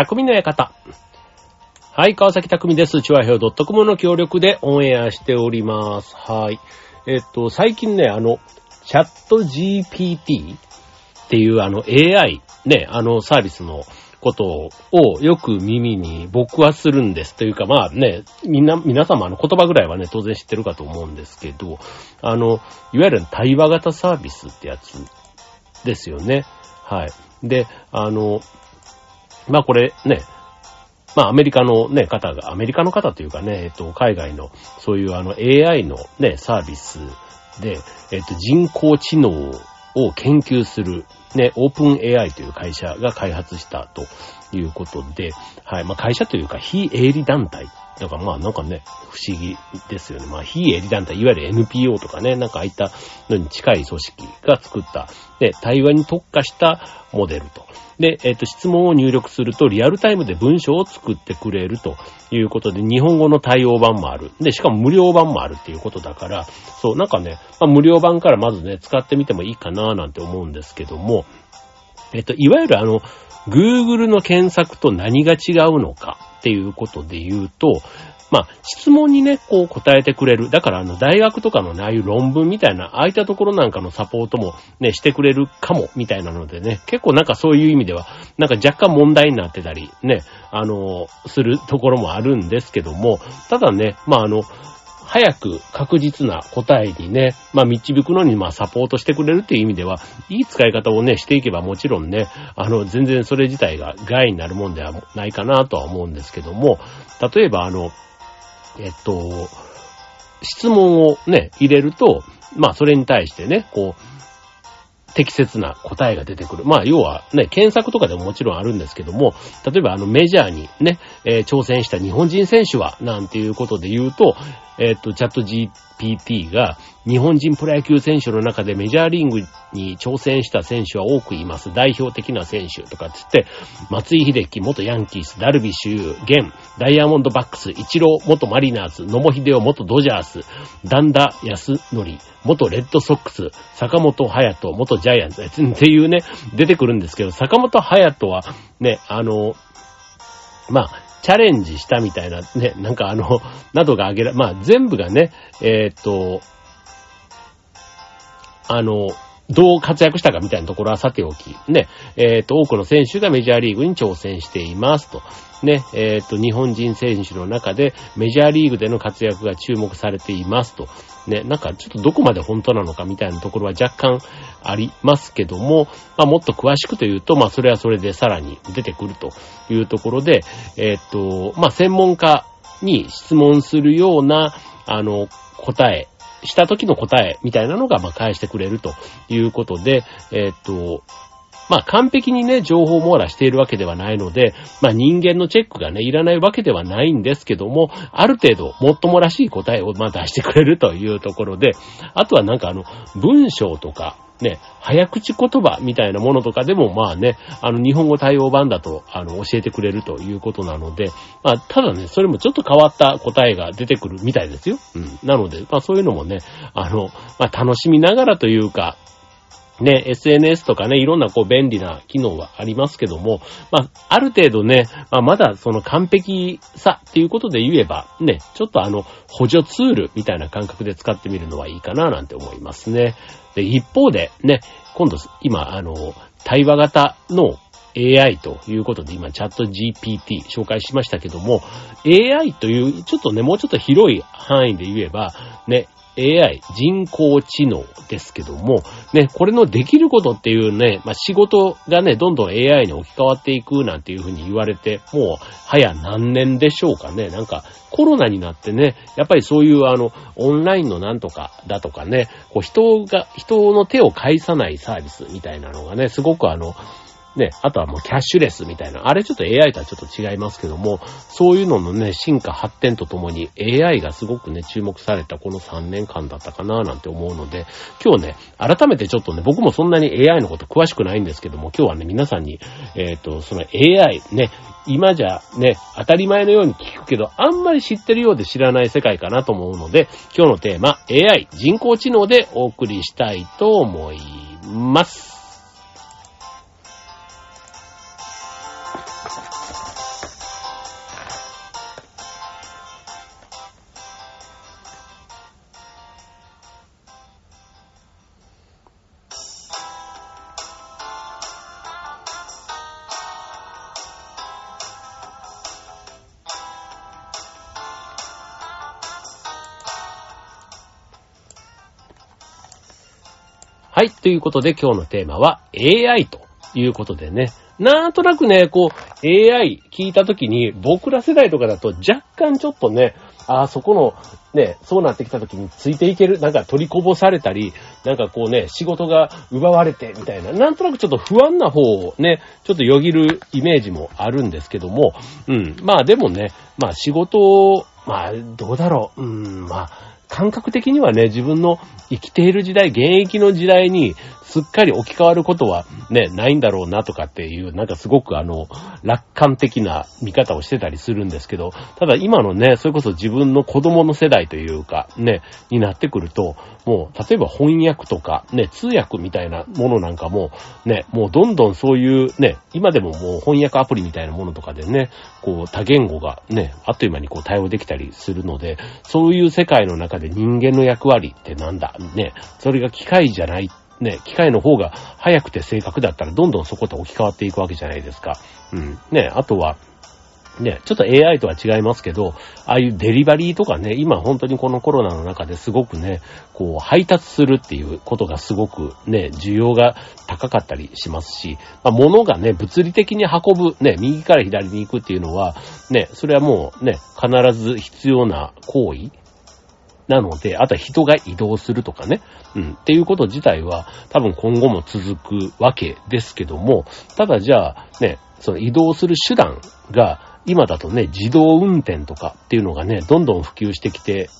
匠の館。はい、川崎匠です。チュアヘオ .com の協力でオンエアしております。はい。えっと、最近ね、あの、チャット GPT っていうあの AI ね、あのサービスのことをよく耳に僕はするんです。というかまあね、みんな、皆様あの言葉ぐらいはね、当然知ってるかと思うんですけど、あの、いわゆる対話型サービスってやつですよね。はい。で、あの、まあこれね、まあアメリカのね、方が、アメリカの方というかね、えっと、海外のそういうあの AI のね、サービスで、えっと、人工知能を研究する、ね、オープン AI という会社が開発したということで、はい、まあ会社というか非営利団体。だかまあなんかね、不思議ですよね。まあ非営利団体、いわゆる NPO とかね、なんかああいったのに近い組織が作った、で、対話に特化したモデルと。で、えっ、と、質問を入力するとリアルタイムで文章を作ってくれるということで、日本語の対応版もある。で、しかも無料版もあるっていうことだから、そう、なんかね、まあ、無料版からまずね、使ってみてもいいかななんて思うんですけども、えっと、いわゆるあの、Google の検索と何が違うのかっていうことで言うと、まあ、質問にね、こう答えてくれる。だから、あの、大学とかのね、ああいう論文みたいな、ああいったところなんかのサポートもね、してくれるかも、みたいなのでね、結構なんかそういう意味では、なんか若干問題になってたり、ね、あの、するところもあるんですけども、ただね、まあ、あの、早く確実な答えにね、まあ導くのにまあサポートしてくれるっていう意味では、いい使い方をね、していけばもちろんね、あの、全然それ自体が害になるもんではないかなとは思うんですけども、例えばあの、えっと、質問をね、入れると、まあそれに対してね、こう、適切な答えが出てくる。まあ、要はね、検索とかでももちろんあるんですけども、例えばあのメジャーにね、えー挑戦した日本人選手は、なんていうことで言うと、えーっと、チャット G PT が、日本人プロ野球選手の中でメジャーリーグに挑戦した選手は多くいます。代表的な選手とかつって、松井秀喜、元ヤンキース、ダルビッシュ有、現、ダイヤモンドバックス、イチロー、元マリナーズ、野茂秀夫、元ドジャース、ダンダ安則、元レッドソックス、坂本隼人、元ジャイアンツっていうね、出てくるんですけど、坂本隼人はね、あの、まあ、チャレンジしたみたいなね、なんかあの、などが挙げら、まあ全部がね、えーっと、あの、どう活躍したかみたいなところはさておき、ね、えーっと、多くの選手がメジャーリーグに挑戦していますと。ね、えーっと、日本人選手の中でメジャーリーグでの活躍が注目されていますと。ね、なんかちょっとどこまで本当なのかみたいなところは若干ありますけども、まあもっと詳しくというと、まあそれはそれでさらに出てくるというところで、えーっと、まあ専門家に質問するような、あの、答え、した時の答えみたいなのが、まあ返してくれるということで、えーっと、まあ完璧にね、情報網羅しているわけではないので、まあ人間のチェックがね、いらないわけではないんですけども、ある程度、もっともらしい答えをまあ出してくれるというところで、あとはなんかあの、文章とか、ね、早口言葉みたいなものとかでも、まあね、あの、日本語対応版だと、あの、教えてくれるということなので、まあ、ただね、それもちょっと変わった答えが出てくるみたいですよ。うん。なので、まあそういうのもね、あの、まあ楽しみながらというか、ね、SNS とかね、いろんなこう便利な機能はありますけども、まあ、ある程度ね、まあ、まだその完璧さっていうことで言えば、ね、ちょっとあの、補助ツールみたいな感覚で使ってみるのはいいかななんて思いますね。で、一方で、ね、今度、今、あの、対話型の AI ということで今チャット GPT 紹介しましたけども AI というちょっとねもうちょっと広い範囲で言えばね AI、人工知能ですけども、ね、これのできることっていうね、まあ、仕事がね、どんどん AI に置き換わっていくなんていうふうに言われて、もう、早何年でしょうかね。なんか、コロナになってね、やっぱりそういうあの、オンラインのなんとかだとかね、こう人が、人の手を介さないサービスみたいなのがね、すごくあの、ね、あとはもうキャッシュレスみたいな、あれちょっと AI とはちょっと違いますけども、そういうののね、進化発展とともに AI がすごくね、注目されたこの3年間だったかななんて思うので、今日ね、改めてちょっとね、僕もそんなに AI のこと詳しくないんですけども、今日はね、皆さんに、えっ、と、その AI ね、今じゃね、当たり前のように聞くけど、あんまり知ってるようで知らない世界かなと思うので、今日のテーマ、AI、人工知能でお送りしたいと思います。ということで今日のテーマは AI ということでね。なんとなくね、こう、AI 聞いたときに、僕ら世代とかだと若干ちょっとね、ああ、そこの、ね、そうなってきた時についていける、なんか取りこぼされたり、なんかこうね、仕事が奪われて、みたいな、なんとなくちょっと不安な方をね、ちょっとよぎるイメージもあるんですけども、うん、まあでもね、まあ仕事を、まあ、どうだろう、うん、まあ、感覚的にはね、自分の生きている時代、現役の時代にすっかり置き換わることはね、ないんだろうなとかっていう、なんかすごくあの、楽観的な見方をしてたりするんですけど、ただ今のね、それこそ自分の子供の世代というか、ね、になってくると、もう、例えば翻訳とか、ね、通訳みたいなものなんかも、ね、もうどんどんそういうね、今でももう翻訳アプリみたいなものとかでね、こう多言語がね、あっという間にこう対応できたりするので、そういう世界の中で人間の役割ってなんだね、それが機械じゃないね、機械の方が早くて正確だったらどんどんそこと置き換わっていくわけじゃないですか。うん。ね、あとは、ね、ちょっと AI とは違いますけど、ああいうデリバリーとかね、今本当にこのコロナの中ですごくね、こう配達するっていうことがすごくね、需要が高かったりしますし、まあ、物がね、物理的に運ぶ、ね、右から左に行くっていうのは、ね、それはもうね、必ず必要な行為なので、あとは人が移動するとかね、うん、っていうこと自体は多分今後も続くわけですけども、ただじゃあね、その移動する手段が今だとね、自動運転とかっていうのがね、どんどん普及してきて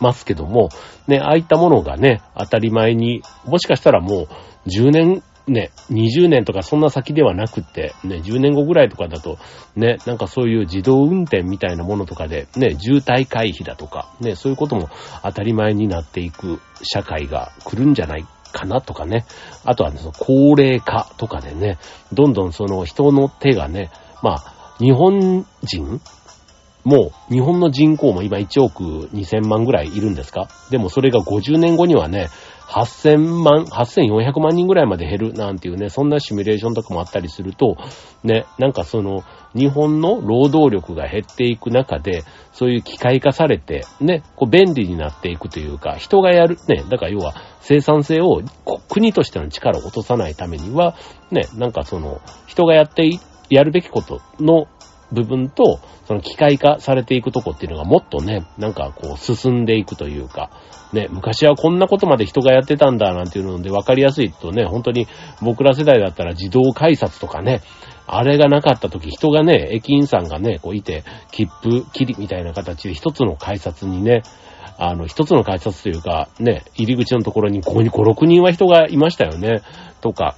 ますけども、ね、ああいったものがね、当たり前に、もしかしたらもう10年ね、20年とかそんな先ではなくって、ね、10年後ぐらいとかだと、ね、なんかそういう自動運転みたいなものとかで、ね、渋滞回避だとか、ね、そういうことも当たり前になっていく社会が来るんじゃないかなとかね。あとはね、その高齢化とかでね、どんどんその人の手がね、まあ、日本人もう日本の人口も今1億2000万ぐらいいるんですか？でもそれが50年後にはね、8000万、8400万人ぐらいまで減るなんていうね、そんなシミュレーションとかもあったりすると、ね、なんかその、日本の労働力が減っていく中で、そういう機械化されて、ね、こう便利になっていくというか、人がやる、ね、だから要は生産性を国としての力を落とさないためには、ね、なんかその、人がやっていやるべきことの部分と、その機械化されていくとこっていうのがもっとね、なんかこう進んでいくというか、ね、昔はこんなことまで人がやってたんだなんていうので分かりやすいとね、本当に僕ら世代だったら自動改札とかね、あれがなかった時人がね、駅員さんがね、こういて、切符切りみたいな形で一つの改札にね、あの、一つの改札というか、ね、入り口のところにここに5、6人は人がいましたよね、とか、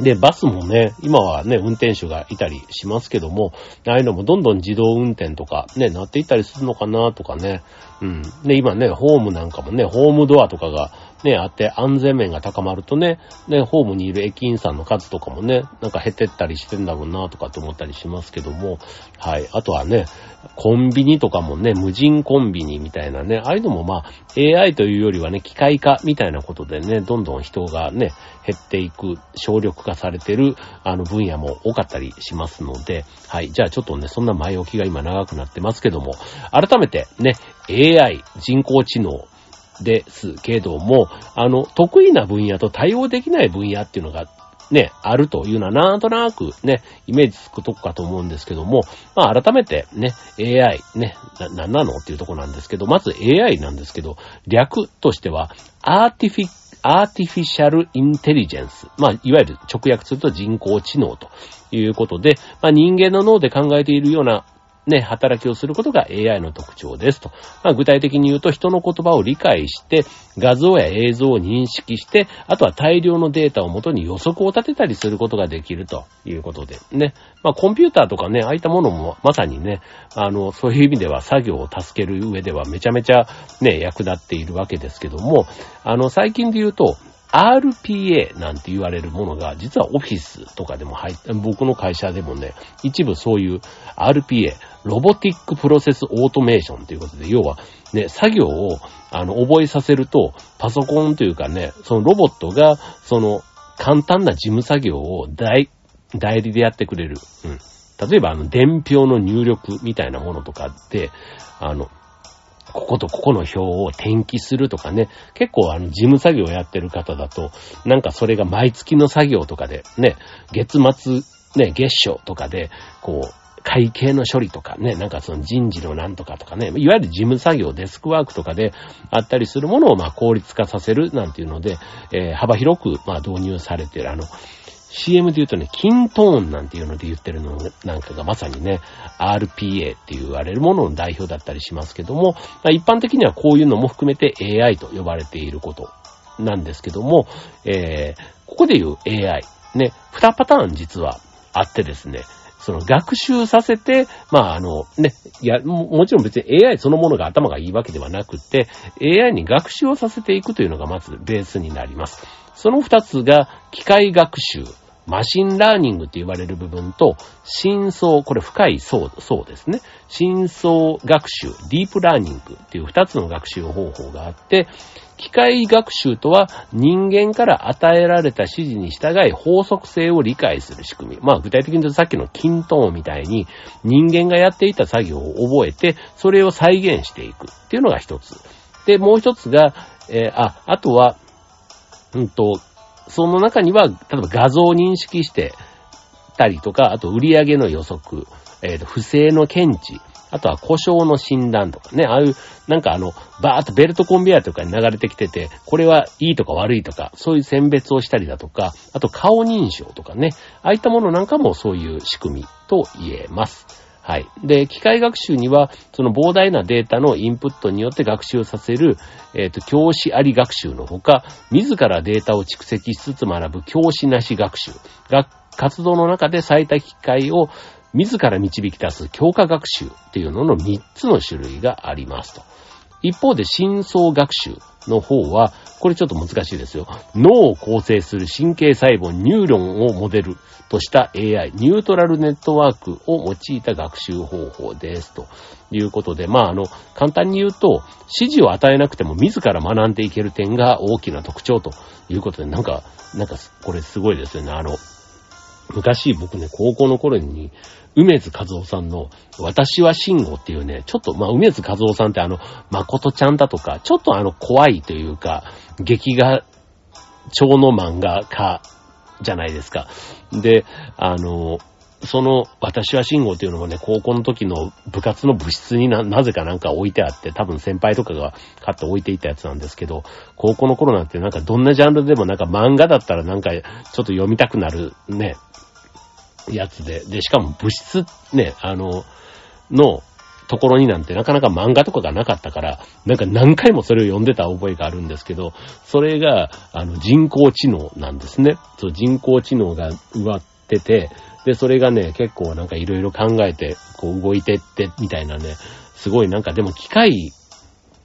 で、バスもね、今はね、運転手がいたりしますけども、ああいうのもどんどん自動運転とかね、なっていったりするのかなとかね。うん。で、今ね、ホームなんかもね、ホームドアとかがね、あって安全面が高まるとね、ね、ホームにいる駅員さんの数とかもね、なんか減ってったりしてんだろうなとかって思ったりしますけども、はい。あとはね、コンビニとかもね、無人コンビニみたいなね、ああいうのもまあ、AI というよりはね、機械化みたいなことでね、どんどん人がね、減っていく、省力化されてる、あの分野も多かったりしますので、はい。じゃあちょっとね、そんな前置きが今長くなってますけども、改めてね、AI、人工知能、ですけども、あの、得意な分野と対応できない分野っていうのがね、あるというのはなんとなくね、イメージつくとこかと思うんですけども、まあ改めてね、AI ね、な、なんなのっていうとこなんですけど、まず AI なんですけど、略としては、アーティフィ、アーティフィシャルインテリジェンス。まあ、いわゆる直訳すると人工知能ということで、まあ人間の脳で考えているようなね、働きをすることが AI の特徴ですと。まあ、具体的に言うと人の言葉を理解して、画像や映像を認識して、あとは大量のデータをもとに予測を立てたりすることができるということでね。まあ、コンピューターとかね、ああいったものもまさにね、あの、そういう意味では作業を助ける上ではめちゃめちゃね、役立っているわけですけども、あの、最近で言うと、RPA なんて言われるものが、実はオフィスとかでも入って、僕の会社でもね、一部そういう RPA、ロボティックプロセスオートメーションということで、要はね、作業を、あの、覚えさせると、パソコンというかね、そのロボットが、その、簡単な事務作業を代、代理でやってくれる。うん。例えば、あの、伝票の入力みたいなものとかって、あの、こことここの表を転記するとかね、結構あの、事務作業をやってる方だと、なんかそれが毎月の作業とかで、ね、月末、ね、月初とかで、こう、会計の処理とかね、なんかその人事のなんとかとかね、いわゆる事務作業、デスクワークとかであったりするものをまあ効率化させるなんていうので、えー、幅広くまあ導入されてる、あの、CM で言うとね、キントーンなんていうので言ってるのなんかがまさにね、RPA って言われるものの代表だったりしますけども、まあ、一般的にはこういうのも含めて AI と呼ばれていることなんですけども、えー、ここで言う AI、ね、二パターン実はあってですね、その学習させて、まああのね、いやも、ちろん別に AI そのものが頭がいいわけではなくて、AI に学習をさせていくというのがまずベースになります。その二つが機械学習、マシンラーニングって言われる部分と、深層、これ深い層、層ですね。深層学習、ディープラーニングっていう二つの学習方法があって、機械学習とは人間から与えられた指示に従い法則性を理解する仕組み。まあ具体的に言うとさっきの均等みたいに人間がやっていた作業を覚えて、それを再現していくっていうのが一つ。で、もう一つが、えー、あ、あとは、うんと、その中には、例えば画像を認識してたりとか、あと売り上げの予測、えっ、ー、と、不正の検知、あとは故障の診断とかね、ああいう、なんかあの、バーっとベルトコンベヤーとかに流れてきてて、これはいいとか悪いとか、そういう選別をしたりだとか、あと顔認証とかね、ああいったものなんかもそういう仕組みと言えます。はい。で、機械学習には、その膨大なデータのインプットによって学習させる、えっ、ー、と、教師あり学習のほか、自らデータを蓄積しつつ学ぶ教師なし学習。が、活動の中で最多機会を自ら導き出す強化学習っていうのの3つの種類がありますと。一方で、深層学習の方は、これちょっと難しいですよ。脳を構成する神経細胞、ニューロンをモデルとした AI、ニュートラルネットワークを用いた学習方法です。ということで、まあ、あの、簡単に言うと、指示を与えなくても自ら学んでいける点が大きな特徴ということで、なんか、なんか、これすごいですよね。あの、昔僕ね、高校の頃に、梅津和夫さんの、私は慎吾っていうね、ちょっと、まあ、梅津和夫さんってあの、誠ちゃんだとか、ちょっとあの、怖いというか、劇画調の漫画家じゃないですか。で、あの、その、私は慎吾っていうのもね、高校の時の部活の部室にな、なぜかなんか置いてあって、多分先輩とかが買って置いていたやつなんですけど、高校の頃なんてなんかどんなジャンルでもなんか漫画だったらなんかちょっと読みたくなるね、やつで、で、しかも物質ね、あの、のところになんてなかなか漫画とかがなかったから、なんか何回もそれを読んでた覚えがあるんですけど、それが、あの、人工知能なんですね。そう、人工知能が植わってて、で、それがね、結構なんかいろいろ考えて、こう動いてって、みたいなね、すごいなんかでも機械、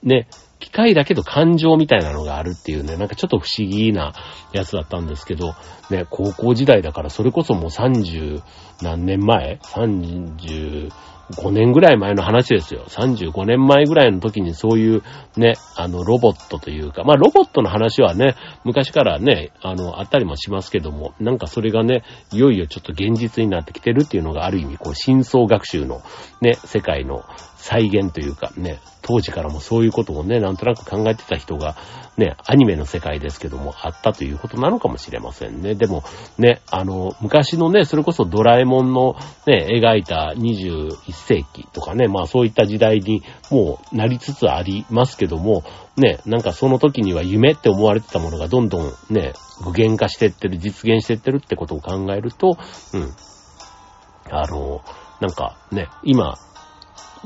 ね、機械だけど感情みたいなのがあるっていうね、なんかちょっと不思議なやつだったんですけど、ね、高校時代だからそれこそもう30何年前 ?30、5年ぐらい前の話ですよ。35年前ぐらいの時にそういうね、あの、ロボットというか、まあ、ロボットの話はね、昔からね、あの、あったりもしますけども、なんかそれがね、いよいよちょっと現実になってきてるっていうのがある意味、こう、真相学習のね、世界の再現というかね、当時からもそういうことをね、なんとなく考えてた人が、ね、アニメの世界ですけども、あったということなのかもしれませんね。でも、ね、あの、昔のね、それこそドラえもんのね、描いた21世紀とかね、まあそういった時代にもうなりつつありますけども、ね、なんかその時には夢って思われてたものがどんどんね、具現化してってる、実現してってるってことを考えると、うん。あの、なんかね、今、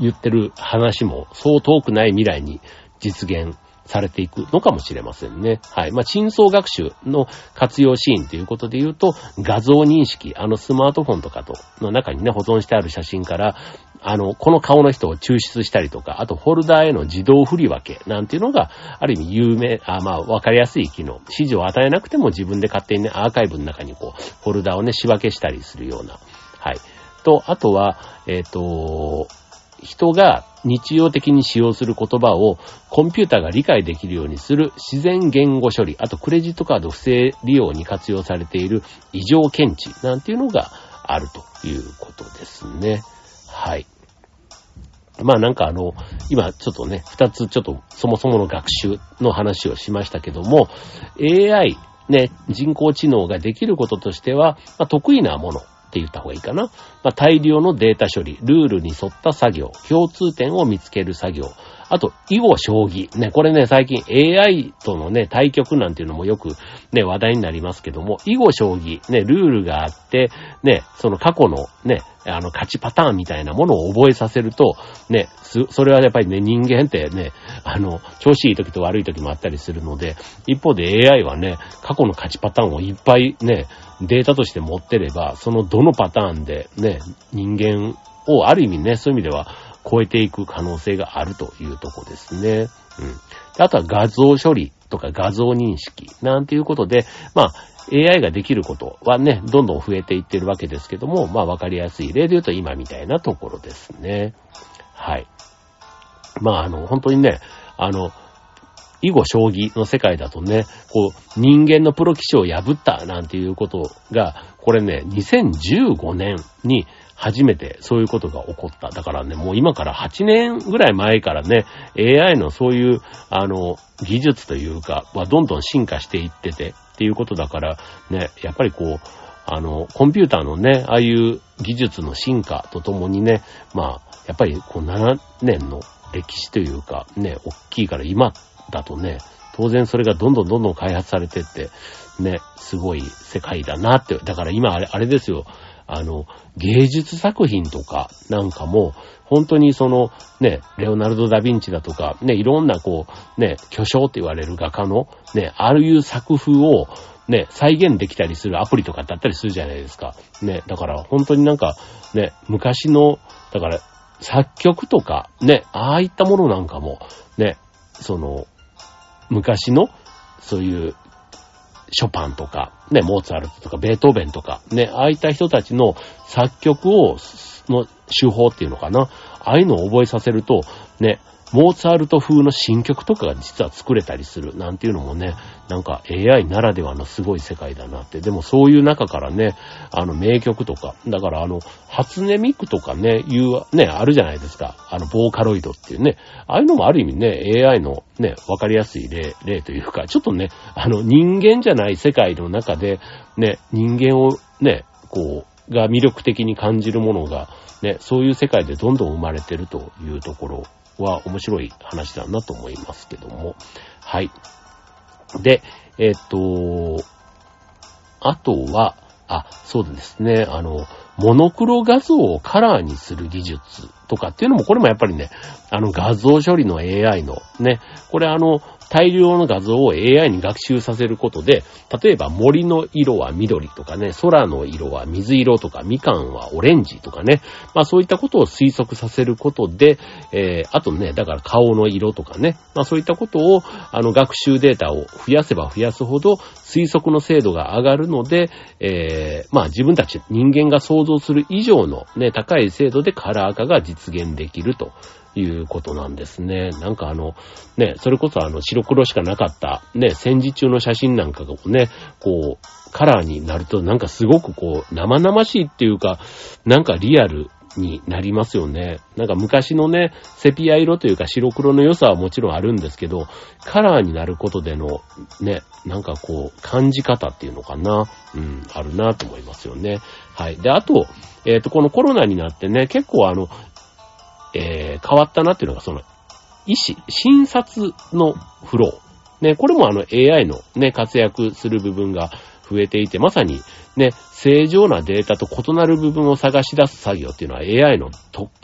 言ってる話もそう遠くない未来に実現されていくのかもしれませんね。はい。まあ、真相学習の活用シーンということで言うと、画像認識、あのスマートフォンとかと、の中にね、保存してある写真から、あの、この顔の人を抽出したりとか、あとフォルダーへの自動振り分けなんていうのが、ある意味有名、あまあ、わかりやすい機能。指示を与えなくても自分で勝手にね、アーカイブの中にこう、フォルダーをね、仕分けしたりするような。はい。と、あとは、えっ、ー、と、人が日常的に使用する言葉をコンピューターが理解できるようにする自然言語処理、あとクレジットカード不正利用に活用されている異常検知なんていうのがあるということですね。はい。まあなんかあの、今ちょっとね、二つちょっとそもそもの学習の話をしましたけども、AI、ね、人工知能ができることとしては、まあ、得意なものって言った方がいいかな。まあ、大量のデータ処理、ルールに沿った作業、共通点を見つける作業、あと、囲碁将棋。ね、これね、最近 AI とのね、対局なんていうのもよくね、話題になりますけども、囲碁将棋、ね、ルールがあって、ね、その過去のね、あの、勝ちパターンみたいなものを覚えさせると、ね、それはやっぱりね、人間ってね、あの、調子いい時と悪い時もあったりするので、一方で AI はね、過去の勝ちパターンをいっぱいね、データとして持ってれば、そのどのパターンでね、人間をある意味ね、そういう意味では超えていく可能性があるというとこですね。うん。あとは画像処理とか画像認識なんていうことで、まあ、AI ができることはね、どんどん増えていってるわけですけども、まあわかりやすい例で言うと今みたいなところですね。はい。まああの、本当にね、あの、囲碁将棋の世界だとね、こう、人間のプロ棋士を破ったなんていうことが、これね、2015年に初めてそういうことが起こった。だからね、もう今から8年ぐらい前からね、AI のそういう、あの、技術というか、はどんどん進化していっててっていうことだから、ね、やっぱりこう、あの、コンピューターのね、ああいう技術の進化とともにね、まあ、やっぱりこう7年の歴史というか、ね、大きいから今だとね、当然それがどんどんどんどん開発されてって、ね、すごい世界だなって、だから今あれ、あれですよ、あの、芸術作品とかなんかも、本当にその、ね、レオナルド・ダ・ヴィンチだとか、ね、いろんなこう、ね、巨匠って言われる画家の、ね、ああいう作風を、ね、再現できたりするアプリとかだったりするじゃないですか。ね、だから本当になんか、ね、昔の、だから作曲とか、ね、ああいったものなんかも、ね、その、昔の、そういうショパンとか、ね、モーツァルトとか、ベートーベンとか、ね、ああいった人たちの作曲を、の手法っていうのかな。ああいうのを覚えさせると、ね、モーツァルト風の新曲とかが実は作れたりするなんていうのもね、なんか AI ならではのすごい世界だなって。でもそういう中からね、あの名曲とか、だからあの、初音ミクとかね、いう、ね、あるじゃないですか。あの、ボーカロイドっていうね。ああいうのもある意味ね、AI のね、わかりやすい例、例というか、ちょっとね、あの、人間じゃない世界の中で、ね、人間をね、こう、が魅力的に感じるものが、ね、そういう世界でどんどん生まれてるというところは面白い話だなと思いますけども。はい。で、えっ、と、あとは、あ、そうですね、あの、モノクロ画像をカラーにする技術とかっていうのも、これもやっぱりね、あの画像処理の AI のね、これあの、大量の画像を AI に学習させることで、例えば森の色は緑とかね、空の色は水色とか、みかんはオレンジとかね、まあそういったことを推測させることで、えー、あとね、だから顔の色とかね、まあそういったことを、あの学習データを増やせば増やすほど推測の精度が上がるので、えー、まあ自分たち人間が想像する以上のね、高い精度でカラー化が実現できると。いうことなんですね。なんかあの、ね、それこそあの白黒しかなかった、ね、戦時中の写真なんかがね、こう、カラーになるとなんかすごくこう、生々しいっていうか、なんかリアルになりますよね。なんか昔のね、セピア色というか白黒の良さはもちろんあるんですけど、カラーになることでの、ね、なんかこう、感じ方っていうのかな、うん、あるなと思いますよね。はい。で、あと、えっ、ー、と、このコロナになってね、結構あの、えー、変わったなっていうのが、その、医師、診察のフロー。ね、これもあの AI のね、活躍する部分が増えていて、まさにね、正常なデータと異なる部分を探し出す作業っていうのは AI の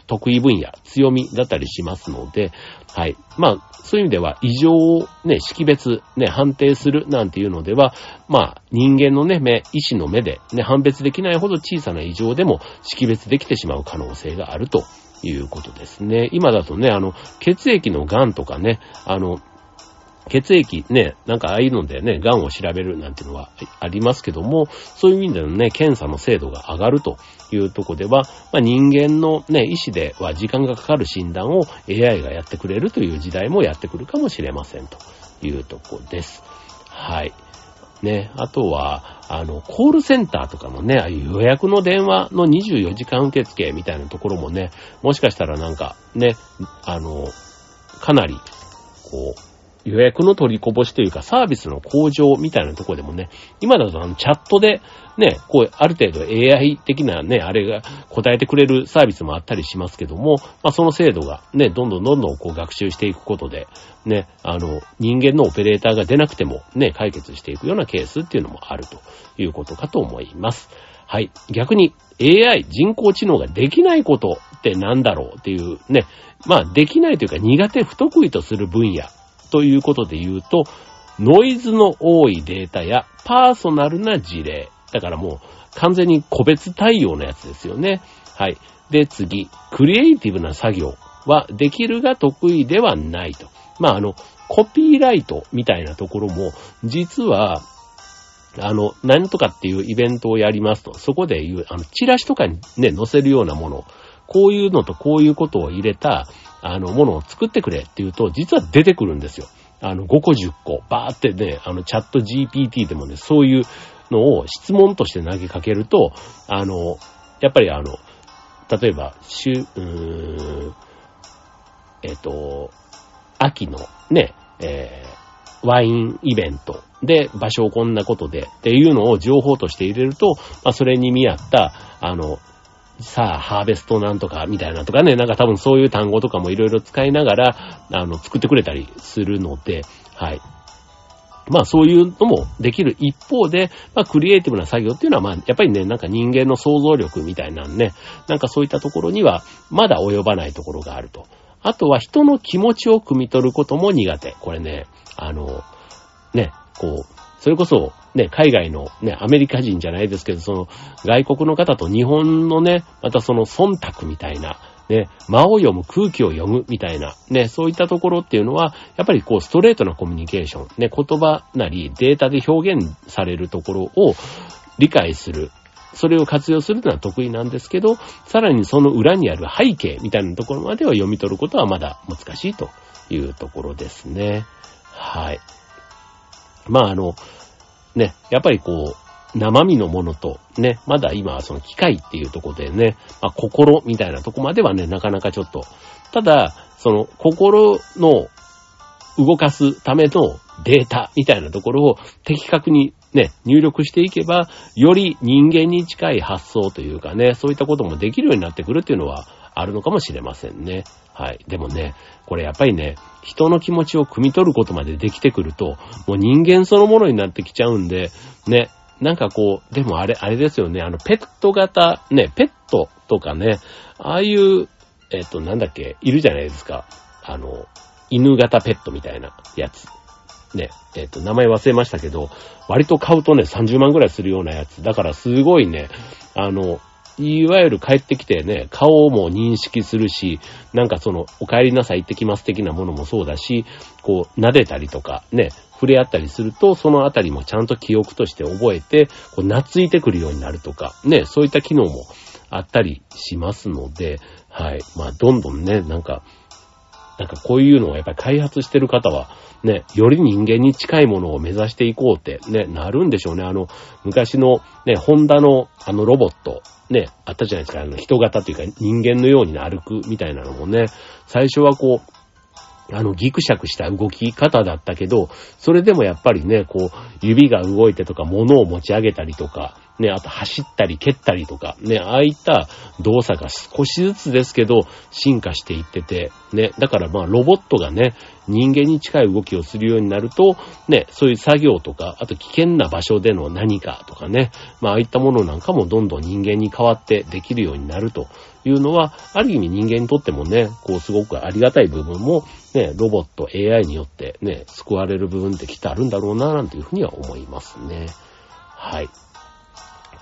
得意分野、強みだったりしますので、はい。まあ、そういう意味では異常をね、識別、ね、判定するなんていうのでは、まあ、人間のね、目、医師の目でね、判別できないほど小さな異常でも識別できてしまう可能性があるということですね。今だとね、あの、血液の癌とかね、あの、血液ね、なんかああいうのでね、癌を調べるなんていうのはありますけども、そういう意味でのね、検査の精度が上がるというとこでは、まあ、人間のね、医師では時間がかかる診断を AI がやってくれるという時代もやってくるかもしれませんというとこです。はい。ね、あとは、あの、コールセンターとかもね、ああいう予約の電話の24時間受付みたいなところもね、もしかしたらなんか、ね、あの、かなり、こう、予約の取りこぼしというかサービスの向上みたいなとこでもね、今だとあのチャットでね、こうある程度 AI 的なね、あれが答えてくれるサービスもあったりしますけども、まあその精度がね、どんどんどんどんこう学習していくことで、ね、あの人間のオペレーターが出なくてもね、解決していくようなケースっていうのもあるということかと思います。はい。逆に AI、人工知能ができないことって何だろうっていうね、まあできないというか苦手不得意とする分野ということで言うと、ノイズの多いデータやパーソナルな事例。だからもう完全に個別対応のやつですよね。はい。で、次、クリエイティブな作業はできるが得意ではないと。まあ、あの、コピーライトみたいなところも、実は、あの、何とかっていうイベントをやりますと、そこで言う、あの、チラシとかにね、載せるようなもの、こういうのとこういうことを入れた、あの、ものを作ってくれって言うと、実は出てくるんですよ。あの、5個10個、バーってね、あの、チャット GPT でもね、そういうのを質問として投げかけると、あの、やっぱりあの、例えば、しゅ、うーん、えっ、と、秋のね、えー、ワインイベントで場所をこんなことでっていうのを情報として入れると、まあ、それに見合った、あの、さあ、ハーベストなんとかみたいなとかね、なんか多分そういう単語とかもいろいろ使いながら、あの、作ってくれたりするので、はい。まあそういうのもできる一方で、まあクリエイティブな作業っていうのはまあやっぱりね、なんか人間の想像力みたいなんね、なんかそういったところにはまだ及ばないところがあると。あとは人の気持ちを汲み取ることも苦手。これね、あの、ね、こう、それこそ、ね、海外のね、アメリカ人じゃないですけど、その、外国の方と日本のね、またその忖度みたいな、ね、間を読む、空気を読むみたいな、ね、そういったところっていうのは、やっぱりこう、ストレートなコミュニケーション、ね、言葉なりデータで表現されるところを理解する。それを活用するのは得意なんですけど、さらにその裏にある背景みたいなところまでは読み取ることはまだ難しいというところですね。はい。まああの、ね、やっぱりこう、生身のものと、ね、まだ今はその機械っていうとこでね、まあ、心みたいなとこまではね、なかなかちょっと、ただ、その心の動かすためのデータみたいなところを的確にね、入力していけば、より人間に近い発想というかね、そういったこともできるようになってくるっていうのはあるのかもしれませんね。はい。でもね、これやっぱりね、人の気持ちを汲み取ることまでできてくると、もう人間そのものになってきちゃうんで、ね、なんかこう、でもあれ、あれですよね、あの、ペット型、ね、ペットとかね、ああいう、えっと、なんだっけ、いるじゃないですか。あの、犬型ペットみたいなやつ。ね、えっと、名前忘れましたけど、割と買うとね、30万ぐらいするようなやつ。だからすごいね、あの、いわゆる帰ってきてね、顔も認識するし、なんかその、お帰りなさい行ってきます的なものもそうだし、こう、撫でたりとか、ね、触れ合ったりすると、そのあたりもちゃんと記憶として覚えて、こう懐いてくるようになるとか、ね、そういった機能もあったりしますので、はい。まあ、どんどんね、なんか、なんかこういうのをやっぱり開発してる方は、ね、より人間に近いものを目指していこうって、ね、なるんでしょうね。あの、昔のね、ホンダのあのロボット、ね、あったじゃないですか。あの、人型というか人間のように歩くみたいなのもね、最初はこう、あの、ギクシャクした動き方だったけど、それでもやっぱりね、こう、指が動いてとか、物を持ち上げたりとか、ね、あと走ったり蹴ったりとか、ね、ああいった動作が少しずつですけど、進化していってて、ね、だからまあロボットがね、人間に近い動きをするようになると、ね、そういう作業とか、あと危険な場所での何かとかね、まあああいったものなんかもどんどん人間に変わってできるようになるというのは、ある意味人間にとってもね、こうすごくありがたい部分も、ね、ロボット、AI によってね、救われる部分ってきっとあるんだろうな、なんていうふうには思いますね。はい。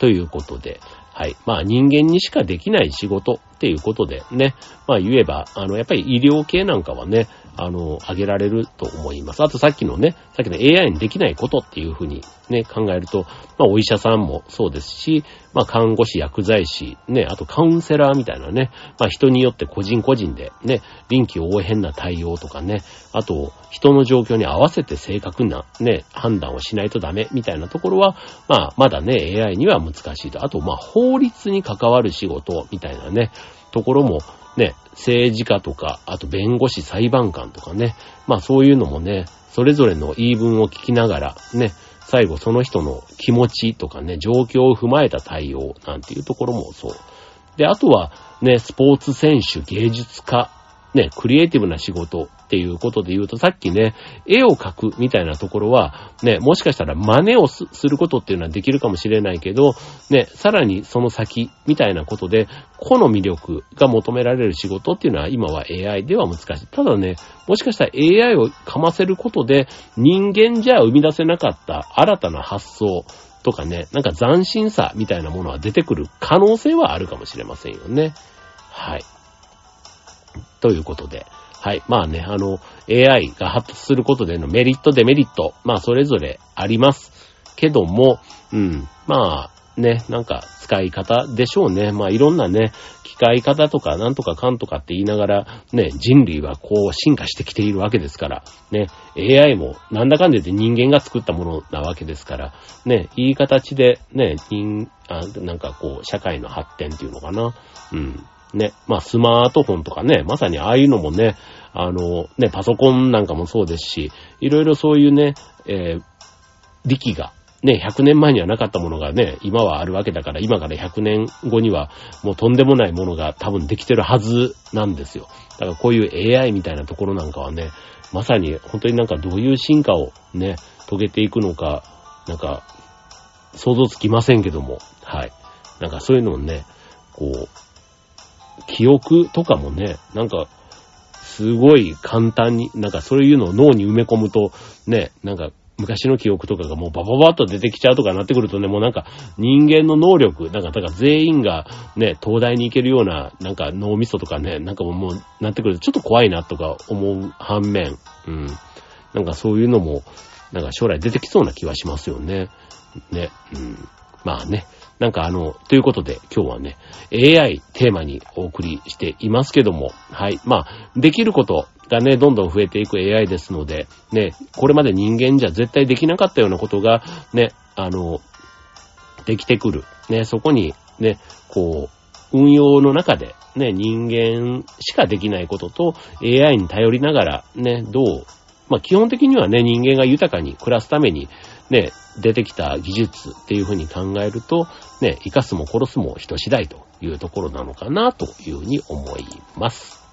ということで、はい。まあ人間にしかできない仕事っていうことでね、まあ言えば、あの、やっぱり医療系なんかはね、あの、挙げられると思います。あとさっきのね、さっきの AI にできないことっていうふうにね、考えると、まあお医者さんもそうですし、まあ看護師、薬剤師、ね、あとカウンセラーみたいなね、まあ人によって個人個人でね、臨機応変な対応とかね、あと人の状況に合わせて正確なね、判断をしないとダメみたいなところは、まあまだね、AI には難しいと。あとまあ法律に関わる仕事みたいなね、ところもね、政治家とか、あと弁護士、裁判官とかね、まあそういうのもね、それぞれの言い分を聞きながら、ね、最後その人の気持ちとかね、状況を踏まえた対応なんていうところもそう。で、あとはね、スポーツ選手、芸術家、ね、クリエイティブな仕事っていうことで言うと、さっきね、絵を描くみたいなところは、ね、もしかしたら真似をすることっていうのはできるかもしれないけど、ね、さらにその先みたいなことで、個の魅力が求められる仕事っていうのは今は AI では難しい。ただね、もしかしたら AI をかませることで、人間じゃ生み出せなかった新たな発想、とかね、なんか斬新さみたいなものは出てくる可能性はあるかもしれませんよね。はい。ということで。はい。まあね、あの、AI が発達することでのメリット、デメリット、まあそれぞれあります。けども、うん、まあね、なんか使い方でしょうね。まあいろんなね、機械方とかなんとかかんとかって言いながら、ね、人類はこう進化してきているわけですから、ね、AI もなんだかんだ言って人間が作ったものなわけですから、ね、いい形でね、人、あなんかこう、社会の発展っていうのかな。うん。ね、まあスマートフォンとかね、まさにああいうのもね、あの、ね、パソコンなんかもそうですし、いろいろそういうね、えー、力が、ね、100年前にはなかったものがね、今はあるわけだから、今から100年後にはもうとんでもないものが多分できてるはずなんですよ。だからこういう AI みたいなところなんかはね、まさに本当になんかどういう進化をね、遂げていくのか、なんか、想像つきませんけども、はい。なんかそういうのをね、こう、記憶とかもね、なんか、すごい簡単に、なんかそういうのを脳に埋め込むと、ね、なんか昔の記憶とかがもうバババッと出てきちゃうとかなってくるとね、もうなんか人間の能力、なんかだから全員がね、東大に行けるような、なんか脳みそとかね、なんかもうなってくるとちょっと怖いなとか思う反面、うん。なんかそういうのも、なんか将来出てきそうな気はしますよね。ね、うん。まあね。なんかあの、ということで今日はね、AI テーマにお送りしていますけども、はい。まあ、できることがね、どんどん増えていく AI ですので、ね、これまで人間じゃ絶対できなかったようなことが、ね、あの、できてくる。ね、そこにね、こう、運用の中で、ね、人間しかできないことと AI に頼りながら、ね、どう、まあ基本的にはね、人間が豊かに暮らすために、ね、出てきた技術っていうふうに考えると、ね、生かすも殺すも人次第というところなのかなというふうに思います。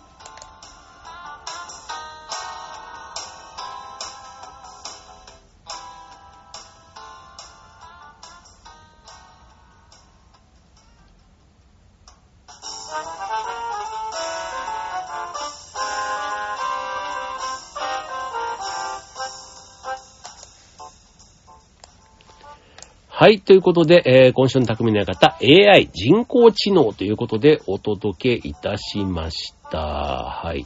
はい。ということで、えー、今週の匠の館、AI 人工知能ということでお届けいたしました。はい。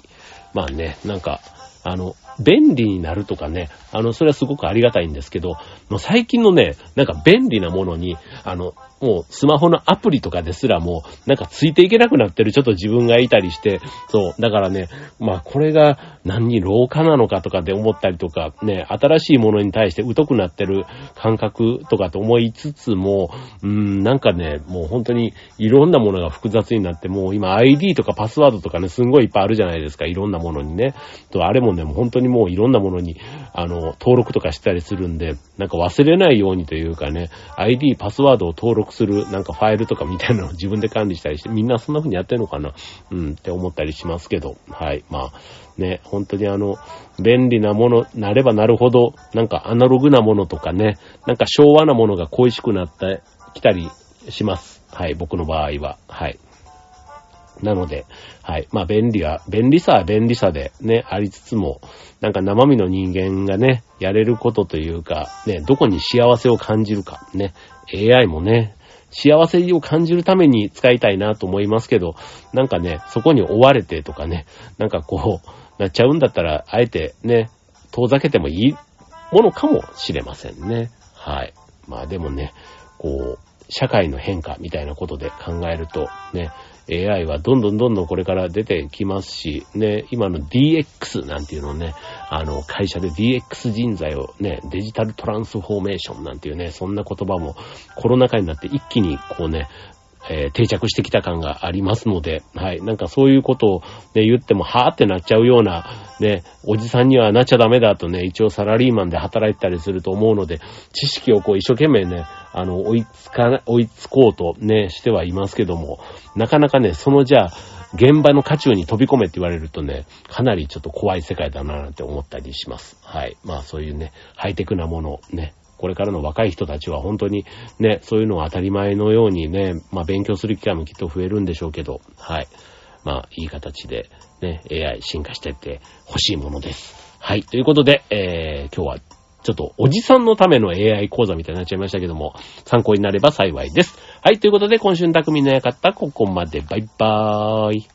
まあね、なんか、あの、便利になるとかね、あの、それはすごくありがたいんですけど、もう最近のね、なんか便利なものに、あの、もうスマホのアプリとかですらもう、なんかついていけなくなってるちょっと自分がいたりして、そう、だからね、まあこれが何に老化なのかとかで思ったりとか、ね、新しいものに対して疎くなってる感覚とかと思いつつも、うーん、なんかね、もう本当にいろんなものが複雑になって、もう今 ID とかパスワードとかね、すんごいいっぱいあるじゃないですか、いろんなものにね。と、あれもね、もう本当ににもういろんなものに、あの、登録とかしたりするんで、なんか忘れないようにというかね、ID、パスワードを登録するなんかファイルとかみたいなのを自分で管理したりして、みんなそんな風にやってんのかな？うんって思ったりしますけど、はい。まあ、ね、本当にあの、便利なもの、なればなるほど、なんかアナログなものとかね、なんか昭和なものが恋しくなってきたりします。はい、僕の場合は。はい。なので、はい。まあ、便利は、便利さは便利さでね、ありつつも、なんか生身の人間がね、やれることというか、ね、どこに幸せを感じるか、ね、AI もね、幸せを感じるために使いたいなと思いますけど、なんかね、そこに追われてとかね、なんかこう、なっちゃうんだったら、あえてね、遠ざけてもいいものかもしれませんね。はい。まあでもね、こう、社会の変化みたいなことで考えると、ね、AI はどんどんどんどんこれから出てきますし、ね、今の DX なんていうのね、あの、会社で DX 人材をね、デジタルトランスフォーメーションなんていうね、そんな言葉もコロナ禍になって一気にこうね、えー、定着してきた感がありますので、はい。なんかそういうことをね、言っても、はーってなっちゃうような、ね、おじさんにはなっちゃダメだとね、一応サラリーマンで働いてたりすると思うので、知識をこう一生懸命ね、あの、追いつか、追いつこうとね、してはいますけども、なかなかね、そのじゃあ、現場の渦中に飛び込めって言われるとね、かなりちょっと怖い世界だななんて思ったりします。はい。まあそういうね、ハイテクなもの、ね、これからの若い人たちは本当にね、そういうのが当たり前のようにね、まあ勉強する機会もきっと増えるんでしょうけど、はい。まあいい形でね、AI 進化してって欲しいものです。はい。ということで、えー、今日はちょっとおじさんのための AI 講座みたいになっちゃいましたけども、参考になれば幸いです。はい。ということで今週の匠のやかった、ここまで。バイバーイ。